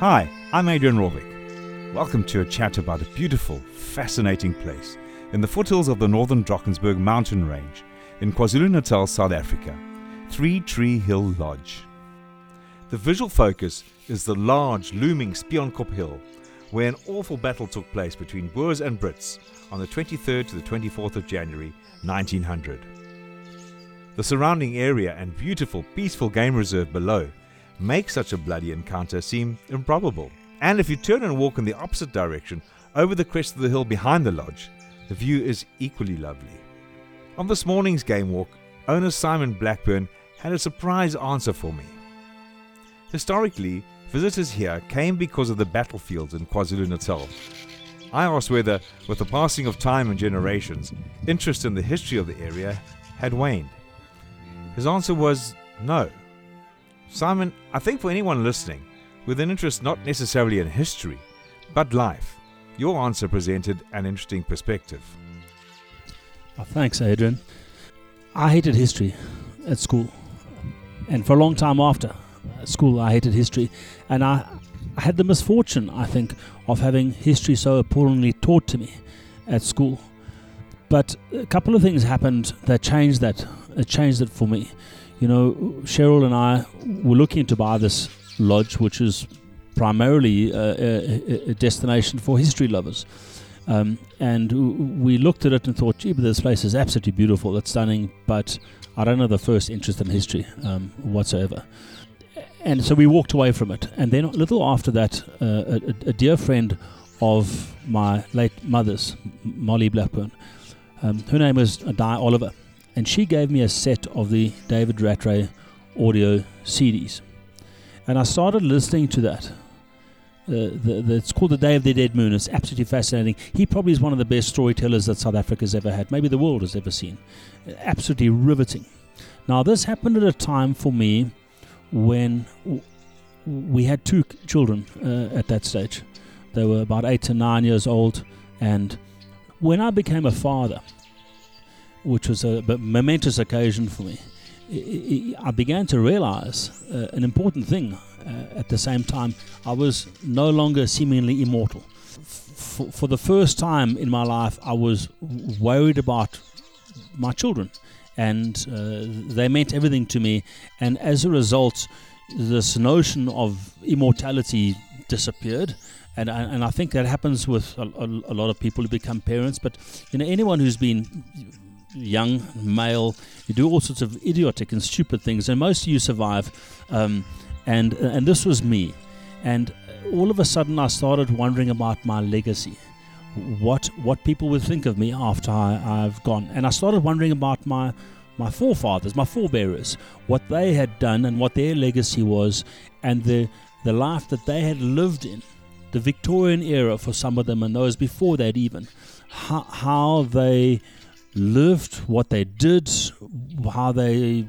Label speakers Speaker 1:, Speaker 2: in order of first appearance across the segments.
Speaker 1: Hi, I'm Adrian Rovik. Welcome to a chat about a beautiful, fascinating place in the foothills of the northern Drakensberg mountain range in KwaZulu Natal, South Africa, Three Tree Hill Lodge. The visual focus is the large, looming Spionkop Hill, where an awful battle took place between Boers and Brits on the 23rd to the 24th of January 1900. The surrounding area and beautiful, peaceful game reserve below make such a bloody encounter seem improbable. And if you turn and walk in the opposite direction, over the crest of the hill behind the lodge, the view is equally lovely. On this morning's game walk, owner Simon Blackburn had a surprise answer for me. Historically, visitors here came because of the battlefields in KwaZulu Natal. I asked whether, with the passing of time and generations, interest in the history of the area had waned. His answer was no. Simon, I think for anyone listening, with an interest not necessarily in history, but life, your answer presented an interesting perspective.
Speaker 2: Oh, thanks, Adrian. I hated history at school, and for a long time after school, I hated history, and I, I had the misfortune, I think, of having history so appallingly taught to me at school. But a couple of things happened that changed that. It changed it for me you know, Cheryl and I were looking to buy this lodge, which is primarily a, a, a destination for history lovers. Um, and we looked at it and thought, gee, but this place is absolutely beautiful, it's stunning, but I don't have the first interest in history um, whatsoever. And so we walked away from it. And then a little after that, uh, a, a, dear friend of my late mother's, Molly Blackburn, um, her name was Di Oliver and she gave me a set of the David Rattray audio CDs. And I started listening to that. Uh, the, the, it's called The Day of the Dead Moon. It's absolutely fascinating. He probably is one of the best storytellers that South Africa's ever had, maybe the world has ever seen. Absolutely riveting. Now, this happened at a time for me when we had two children uh, at that stage. They were about eight to nine years old. And when I became a father, which was a momentous occasion for me, I began to realize uh, an important thing. Uh, at the same time, I was no longer seemingly immortal. F- for the first time in my life, I was worried about my children, and uh, they meant everything to me. And as a result, this notion of immortality disappeared. And, and I think that happens with a, a, a lot of people who become parents. But you know, anyone who's been young male. You do all sorts of idiotic and stupid things, and most of you survive. Um, and and this was me. And all of a sudden, I started wondering about my legacy. What what people would think of me after I, I've gone, and I started wondering about my my forefathers, my forebearers, what they had done and what their legacy was, and the the life that they had lived in, the Victorian era for some of them, and those before that even, how, how they lived, what they did, how they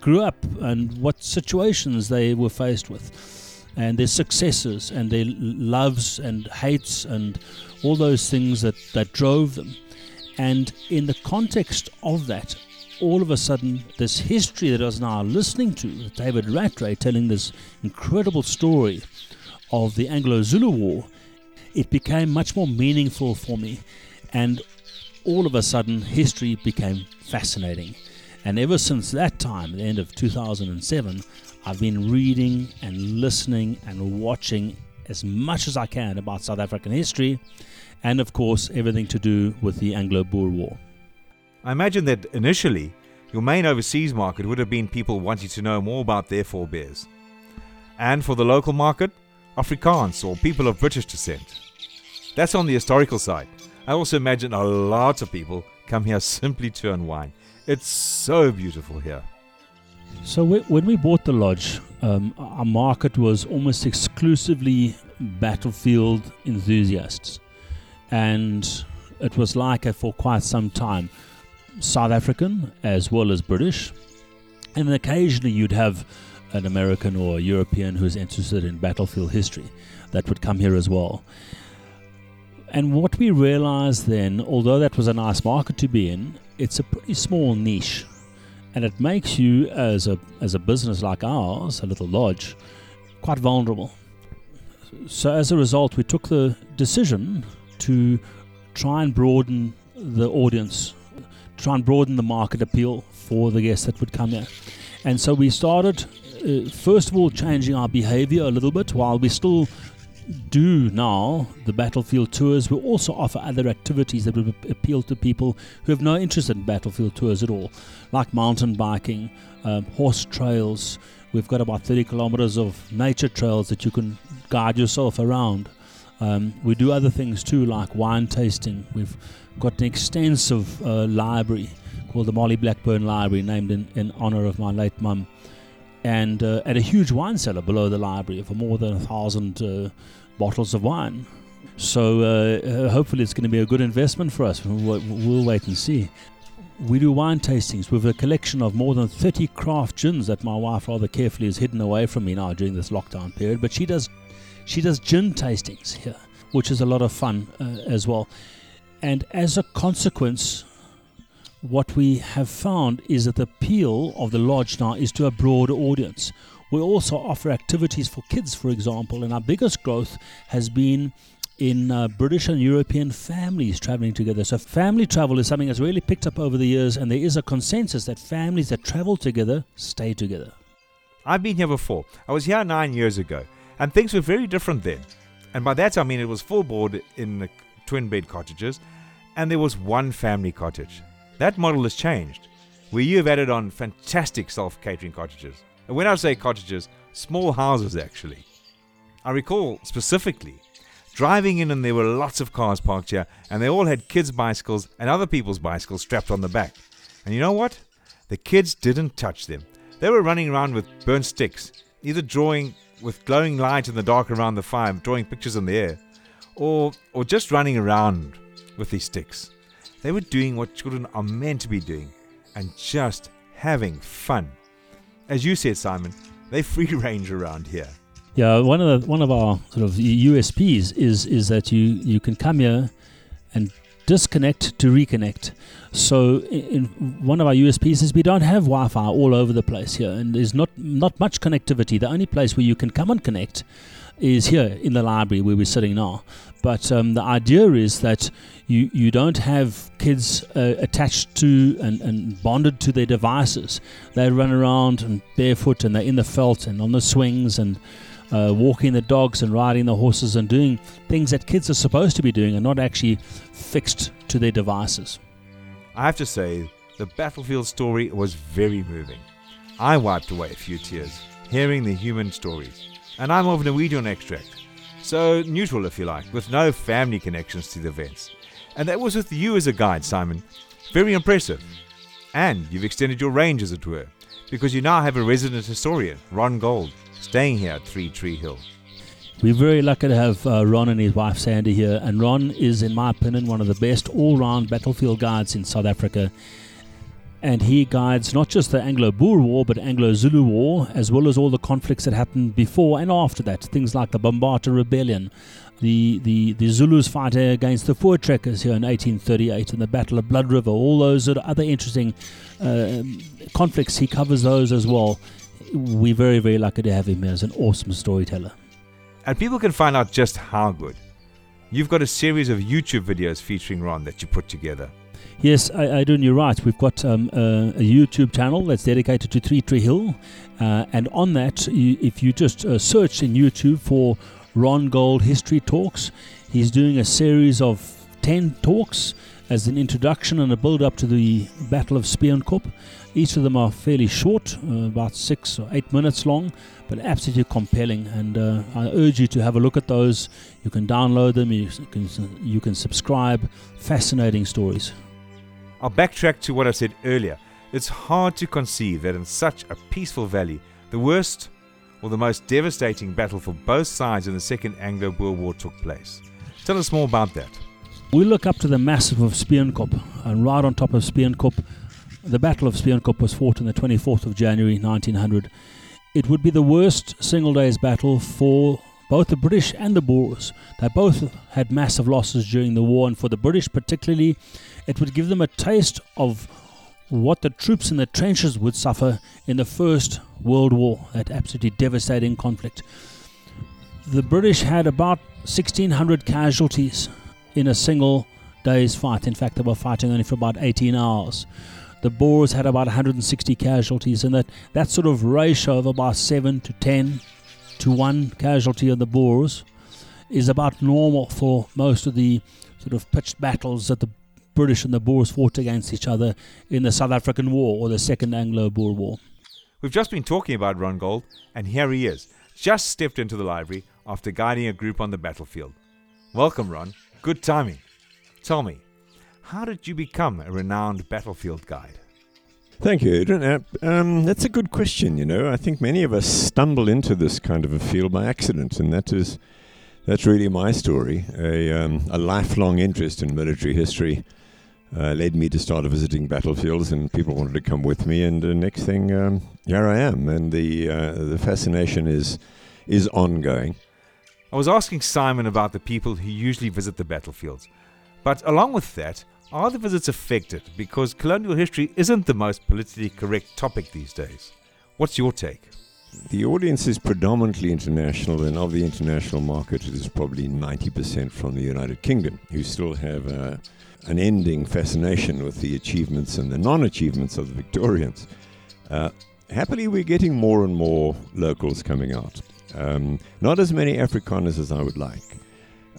Speaker 2: grew up, and what situations they were faced with, and their successes, and their loves and hates, and all those things that, that drove them. And in the context of that, all of a sudden, this history that I was now listening to, David Rattray telling this incredible story of the Anglo Zulu War, it became much more meaningful for me. And all of a sudden history became fascinating. And ever since that time, the end of 2007, I've been reading and listening and watching as much as I can about South African history and, of course, everything to do with the Anglo Boer War.
Speaker 1: I imagine that initially your main overseas market would have been people wanting to know more about their forebears. And for the local market, Afrikaans or people of British descent. That's on the historical side. I also imagine a lot of people come here simply to unwind. It's so beautiful here.
Speaker 2: So when we bought the lodge, um, our market was almost exclusively battlefield enthusiasts, and it was like for quite some time, South African as well as British, and then occasionally you'd have an American or a European who's interested in battlefield history that would come here as well. And what we realized then, although that was a nice market to be in, it's a pretty small niche. and it makes you as a as a business like ours, a little lodge, quite vulnerable. So as a result, we took the decision to try and broaden the audience, try and broaden the market appeal for the guests that would come here. And so we started, uh, first of all, changing our behavior a little bit while we still do now the battlefield tours. will also offer other activities that would appeal to people who have no interest in battlefield tours at all, like mountain biking, um, horse trails. We've got about 30 kilometers of nature trails that you can guide yourself around. Um, we do other things too, like wine tasting. We've got an extensive uh, library called the Molly Blackburn Library, named in, in honor of my late mum and uh, at a huge wine cellar below the library for more than a thousand uh, bottles of wine. So uh, uh hopefully it's going to be a good investment for us. We'll, we'll, wait and see. We do wine tastings with a collection of more than 30 craft gins that my wife rather carefully has hidden away from me now during this lockdown period. But she does, she does gin tastings here, which is a lot of fun uh, as well. And as a consequence, what we have found is that the appeal of the lodge now is to a broader audience. We also offer activities for kids, for example, and our biggest growth has been in uh, British and European families traveling together. So, family travel is something that's really picked up over the years, and there is a consensus that families that travel together stay together.
Speaker 1: I've been here before. I was here nine years ago, and things were very different then. And by that I mean it was full board in twin bed cottages, and there was one family cottage. That model has changed, where you have added on fantastic self catering cottages. And when I say cottages, small houses actually. I recall specifically driving in and there were lots of cars parked here, and they all had kids' bicycles and other people's bicycles strapped on the back. And you know what? The kids didn't touch them. They were running around with burnt sticks, either drawing with glowing light in the dark around the fire, drawing pictures in the air, or, or just running around with these sticks. They were doing what children are meant to be doing and just having fun. As you said, Simon, they free range around here.
Speaker 2: Yeah, one of the one of our sort of USPs is is that you you can come here and disconnect to reconnect. So, in, one of our USPs is we don't have Wi-Fi all over the place here, and there's not not much connectivity. The only place where you can come and connect is here in the library where we're sitting now. But um, the idea is that you, you don't have kids uh, attached to and, and bonded to their devices. They run around and barefoot and they're in the veld and on the swings and uh, walking the dogs and riding the horses and doing things that kids are supposed to be doing and not actually fixed to their devices.
Speaker 1: I have to say, the battlefield story was very moving. I wiped away a few tears hearing the human stories, and I'm of Norwegian extract so neutral, if you like, with no family connections to the events. And that was with you as a guide, Simon. Very impressive. And you've extended your range, as it were, because you now have a resident historian, Ron Gold, staying here at Three Tree Hill.
Speaker 2: We're very lucky to have uh, Ron and his wife Sandy here, and Ron is, in my opinion, one of the best all round battlefield guides in South Africa and he guides not just the Anglo Boer War but Anglo Zulu War, as well as all the conflicts that happened before and after that. Things like the Bambatha Rebellion, the, the, the Zulus fighting against the Voortrekkers here in 1838, and the Battle of Blood River, all those other interesting uh, conflicts. He covers those as well. We're very, very lucky to have him here as an awesome storyteller.
Speaker 1: And people can find out just how good. You've got a series of YouTube videos featuring Ron that you put together.
Speaker 2: Yes, I, I do. You're right. We've got um, a, a, YouTube channel that's dedicated to Three Tree Hill, uh, and on that, you, if you just uh, search in YouTube for Ron Gold History Talks, he's doing a series of ten talks as an introduction and a build up to the Battle of Spioenkop. Each of them are fairly short, uh, about six or eight minutes long, but absolutely compelling. And uh, I urge you to have a look at those. You can download them, you can, you can subscribe. Fascinating stories.
Speaker 1: I'll backtrack to what I said earlier. It's hard to conceive that in such a peaceful valley, the worst or the most devastating battle for both sides in the Second Anglo Boer War took place. Tell us more about that.
Speaker 2: We look up to the massif of Spioenkop, and right on top of Spioenkop, the Battle of Spioenkop was fought on the 24th of January 1900. It would be the worst single day's battle for both the British and the Boers. They both had massive losses during the war, and for the British particularly, it would give them a taste of what the troops in the trenches would suffer in the First World War, that absolutely devastating conflict. The British had about 1,600 casualties in a single day's fight. In fact, they were fighting only for about 18 hours. The Boers had about 160 casualties, and that, that sort of ratio of about 7 to 10 to 1 casualty of the Boers is about normal for most of the sort of pitched battles that the British and the Boers fought against each other in the South African War or the Second Anglo Boer War.
Speaker 1: We've just been talking about Ron Gold, and here he is, just stepped into the library after guiding a group on the battlefield. Welcome, Ron. Good timing. Tell me, how did you become a renowned battlefield guide?
Speaker 3: Thank you, Adrian. Uh, um, that's a good question. You know, I think many of us stumble into this kind of a field by accident, and that is that's really my story. A, um, a lifelong interest in military history uh, led me to start visiting battlefields, and people wanted to come with me. And the next thing, um, here I am, and the uh, the fascination is is ongoing.
Speaker 1: I was asking Simon about the people who usually visit the battlefields, but along with that, are the visits affected because colonial history isn't the most politically correct topic these days? What's your take?
Speaker 3: The audience is predominantly international, and of the international market, it is probably 90% from the United Kingdom, who still have uh, an ending fascination with the achievements and the non achievements of the Victorians. Uh, happily, we're getting more and more locals coming out. Um, not as many Afrikaners as I would like.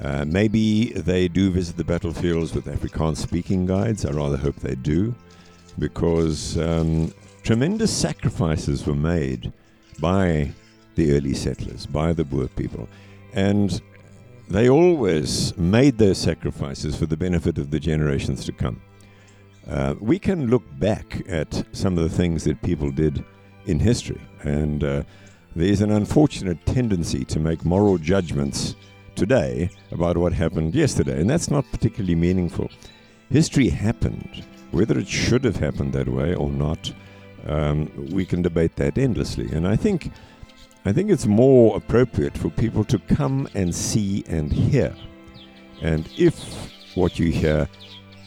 Speaker 3: Uh, maybe they do visit the battlefields with Afrikaans speaking guides. I rather hope they do, because um, tremendous sacrifices were made by the early settlers, by the Boer people. And they always made those sacrifices for the benefit of the generations to come. Uh, we can look back at some of the things that people did in history, and uh, there's an unfortunate tendency to make moral judgments today about what happened yesterday, and that's not particularly meaningful. History happened. Whether it should have happened that way or not, um, we can debate that endlessly. And I think I think it's more appropriate for people to come and see and hear. And if what you hear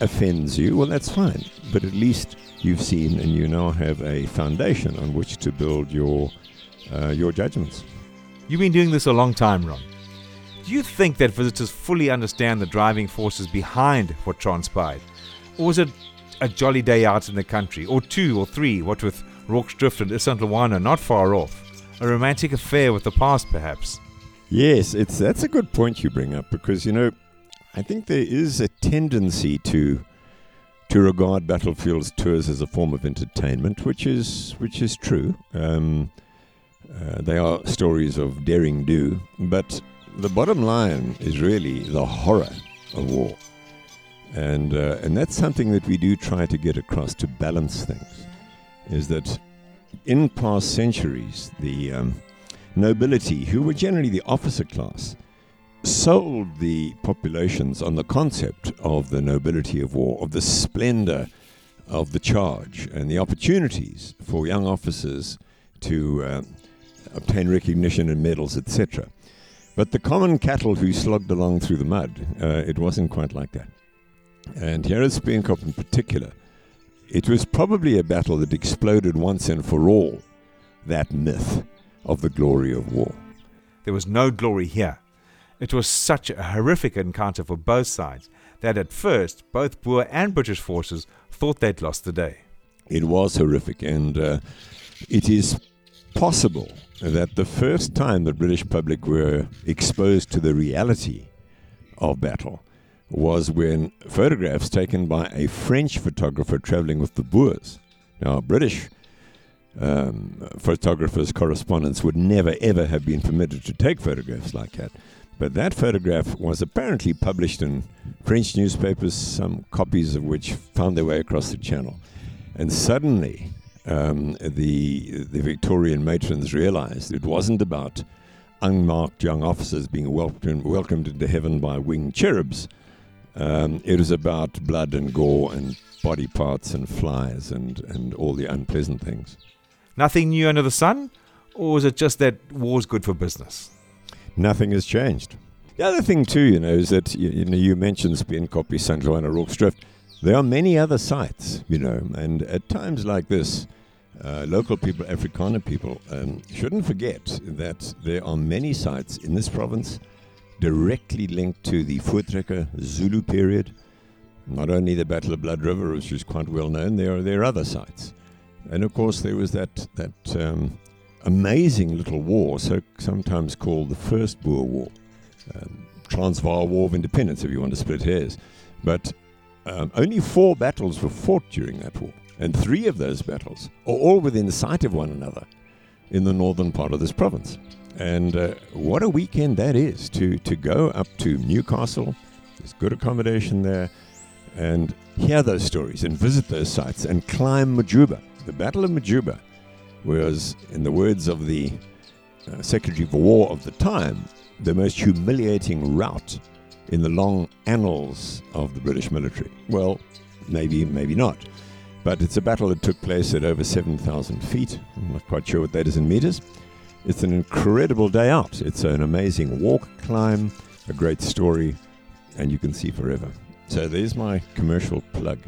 Speaker 3: offends you, well, that's fine. But at least you've seen and you now have a foundation on which to build your, uh, your judgments.
Speaker 1: You've been doing this a long time, Ron. Do you think that visitors fully understand the driving forces behind what transpired? Or was it a jolly day out in the country, or two or three, what with Rorke's Drift and Isandlwana not far off? A romantic affair with the past, perhaps.
Speaker 3: Yes, it's that's a good point you bring up because you know, I think there is a tendency to to regard battlefields tours as a form of entertainment, which is which is true. Um, uh, they are stories of daring do, but the bottom line is really the horror of war, and uh, and that's something that we do try to get across to balance things. Is that in past centuries, the um, nobility, who were generally the officer class, sold the populations on the concept of the nobility of war, of the splendor of the charge, and the opportunities for young officers to uh, obtain recognition and medals, etc. But the common cattle who slogged along through the mud, uh, it wasn't quite like that. And here at Speenkop in particular, it was probably a battle that exploded once and for all that myth of the glory of war.
Speaker 1: There was no glory here. It was such a horrific encounter for both sides that at first both Boer and British forces thought they'd lost the day.
Speaker 3: It was horrific, and uh, it is possible that the first time the British public were exposed to the reality of battle was when photographs taken by a French photographer traveling with the Boers. Now, British um, photographers, correspondents would never ever have been permitted to take photographs like that. But that photograph was apparently published in French newspapers, some copies of which found their way across the channel. And suddenly, um, the, the Victorian matrons realized it wasn't about unmarked young officers being welcomed, welcomed into heaven by winged cherubs um, it was about blood and gore and body parts and flies and, and all the unpleasant things.
Speaker 1: Nothing new under the sun? Or is it just that war's good for business?
Speaker 3: Nothing has changed. The other thing, too, you know, is that you, you know you mentioned Spin Speenkop, Isandlwana, Rorke's Drift. there are many other sites, you know, and at times like this, uh, local people, Afrikaner people, um, shouldn't forget that there are many sites in this province directly linked to the Voortrekker Zulu period. Not only the Battle of Blood River, which is quite well known, there are, there are other sites. And of course, there was that, that um, amazing little war, so sometimes called the First Boer War, um, Transvaal War of Independence, if you want to split hairs. But um, only four battles were fought during that war. And three of those battles are all within sight of one another in the northern part of this province. And uh, what a weekend that is to, to go up to Newcastle. There's good accommodation there. And hear those stories and visit those sites and climb Majuba. The Battle of Majuba was, in the words of the uh, Secretary for War of the time, the most humiliating rout in the long annals of the British military. Well, maybe, maybe not. But it's a battle that took place at over 7,000 feet. I'm not quite sure what that is in meters. It's an incredible day out. It's an amazing walk, climb, a great story, and you can see forever. So there's my commercial plug.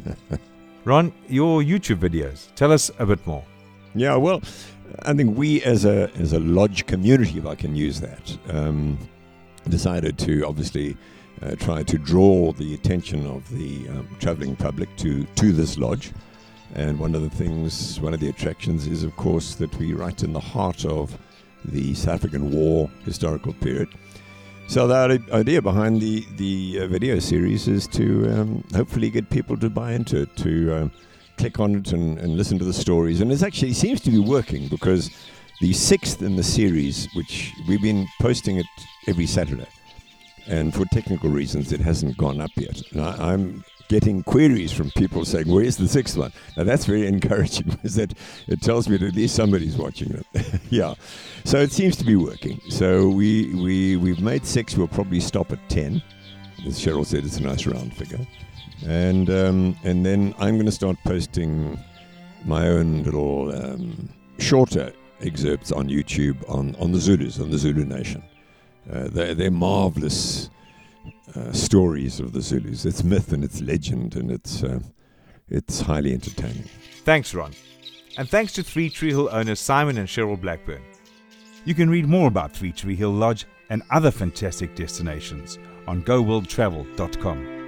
Speaker 1: Ron, your YouTube videos, tell us a bit more.
Speaker 3: Yeah, well, I think we as a as a lodge community, if I can use that, um, decided to obviously uh, try to draw the attention of the um, traveling public to, to this lodge. And one of the things, one of the attractions is, of course, that we right in the heart of the South African War historical period. So the idea behind the the uh, video series is to um, hopefully get people to buy into it, to uh, click on it and, and listen to the stories. And it actually seems to be working because the sixth in the series, which we've been posting it every Saturday, and for technical reasons, it hasn't gone up yet. And I, am getting queries from people saying, "Where's the sixth one?" Now that's very encouraging because that it tells me that at least somebody's watching it. yeah, so it seems to be working. So we we we've made six. We'll probably stop at ten. As Cheryl said, it's a nice round figure, and um, and then I'm going to start posting my own little um, shorter excerpts on YouTube on on the Zulus on the Zulu Nation. Uh, they're, they're marvelous uh, stories of the Zulus. It's myth and it's legend, and it's uh, it's highly entertaining.
Speaker 1: Thanks, Ron, and thanks to Three Tree Hill owners Simon and Cheryl Blackburn. You can read more about Three Tree Hill Lodge and other fantastic destinations on GoWorldTravel.com.